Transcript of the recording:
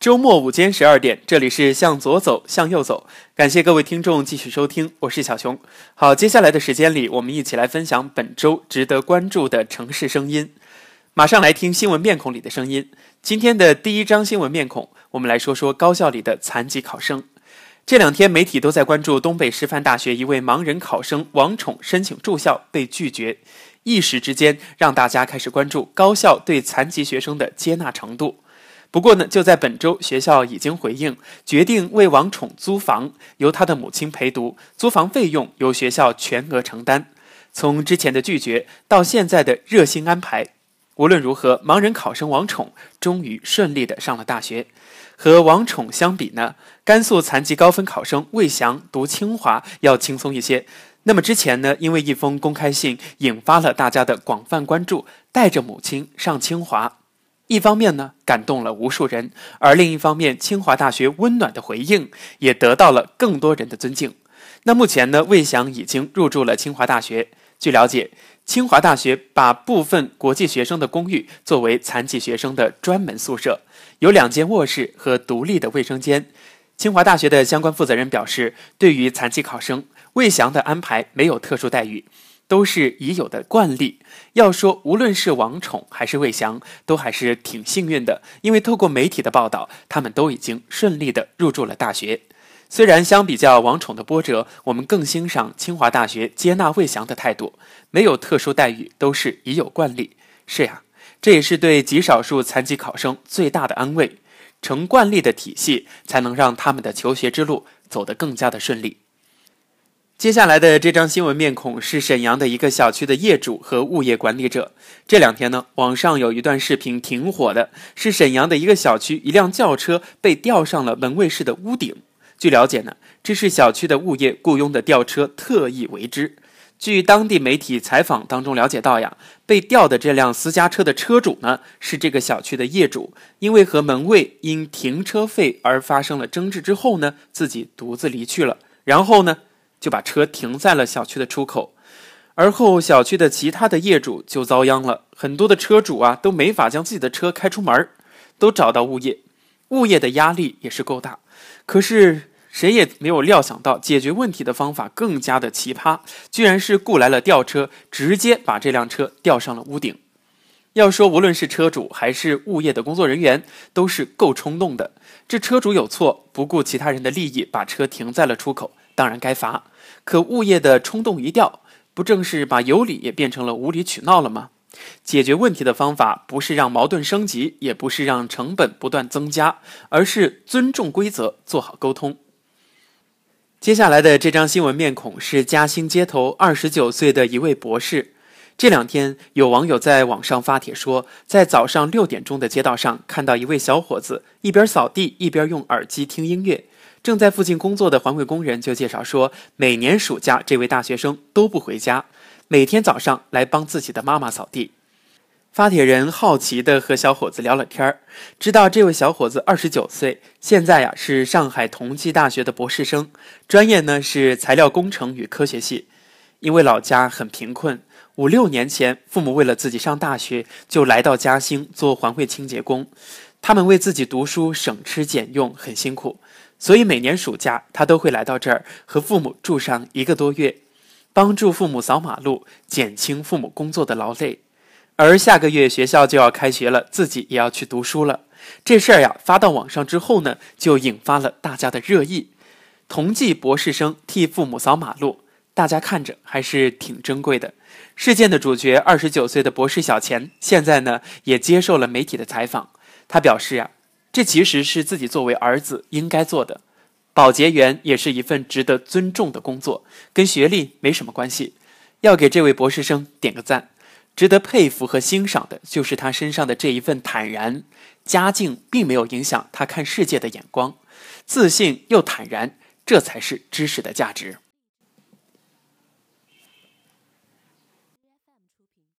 周末午间十二点，这里是向左走，向右走。感谢各位听众继续收听，我是小熊。好，接下来的时间里，我们一起来分享本周值得关注的城市声音。马上来听新闻面孔里的声音。今天的第一张新闻面孔，我们来说说高校里的残疾考生。这两天媒体都在关注东北师范大学一位盲人考生王宠申请住校被拒绝，一时之间让大家开始关注高校对残疾学生的接纳程度。不过呢，就在本周，学校已经回应，决定为王宠租房，由他的母亲陪读，租房费用由学校全额承担。从之前的拒绝到现在的热心安排，无论如何，盲人考生王宠终于顺利的上了大学。和王宠相比呢，甘肃残疾高分考生魏翔读清华要轻松一些。那么之前呢，因为一封公开信引发了大家的广泛关注，带着母亲上清华。一方面呢，感动了无数人；而另一方面，清华大学温暖的回应也得到了更多人的尊敬。那目前呢，魏翔已经入住了清华大学。据了解，清华大学把部分国际学生的公寓作为残疾学生的专门宿舍，有两间卧室和独立的卫生间。清华大学的相关负责人表示，对于残疾考生，魏翔的安排没有特殊待遇。都是已有的惯例。要说无论是王宠还是魏翔，都还是挺幸运的，因为透过媒体的报道，他们都已经顺利的入住了大学。虽然相比较王宠的波折，我们更欣赏清华大学接纳魏翔的态度，没有特殊待遇，都是已有惯例。是呀，这也是对极少数残疾考生最大的安慰。成惯例的体系，才能让他们的求学之路走得更加的顺利。接下来的这张新闻面孔是沈阳的一个小区的业主和物业管理者。这两天呢，网上有一段视频挺火的，是沈阳的一个小区，一辆轿车被吊上了门卫室的屋顶。据了解呢，这是小区的物业雇佣的吊车特意为之。据当地媒体采访当中了解到呀，被吊的这辆私家车的车主呢是这个小区的业主，因为和门卫因停车费而发生了争执之后呢，自己独自离去了。然后呢？就把车停在了小区的出口，而后小区的其他的业主就遭殃了，很多的车主啊都没法将自己的车开出门都找到物业，物业的压力也是够大，可是谁也没有料想到解决问题的方法更加的奇葩，居然是雇来了吊车，直接把这辆车吊上了屋顶。要说无论是车主还是物业的工作人员，都是够冲动的。这车主有错，不顾其他人的利益，把车停在了出口。当然该罚，可物业的冲动一掉，不正是把有理也变成了无理取闹了吗？解决问题的方法不是让矛盾升级，也不是让成本不断增加，而是尊重规则，做好沟通。接下来的这张新闻面孔是嘉兴街头二十九岁的一位博士。这两天有网友在网上发帖说，在早上六点钟的街道上看到一位小伙子一边扫地一边用耳机听音乐。正在附近工作的环卫工人就介绍说，每年暑假这位大学生都不回家，每天早上来帮自己的妈妈扫地。发帖人好奇地和小伙子聊了天儿，知道这位小伙子二十九岁，现在呀是上海同济大学的博士生，专业呢是材料工程与科学系。因为老家很贫困，五六年前父母为了自己上大学，就来到嘉兴做环卫清洁工。他们为自己读书省吃俭用，很辛苦。所以每年暑假，他都会来到这儿和父母住上一个多月，帮助父母扫马路，减轻父母工作的劳累。而下个月学校就要开学了，自己也要去读书了。这事儿呀，发到网上之后呢，就引发了大家的热议。同济博士生替父母扫马路，大家看着还是挺珍贵的。事件的主角二十九岁的博士小钱，现在呢也接受了媒体的采访，他表示呀。这其实是自己作为儿子应该做的，保洁员也是一份值得尊重的工作，跟学历没什么关系。要给这位博士生点个赞，值得佩服和欣赏的就是他身上的这一份坦然。家境并没有影响他看世界的眼光，自信又坦然，这才是知识的价值。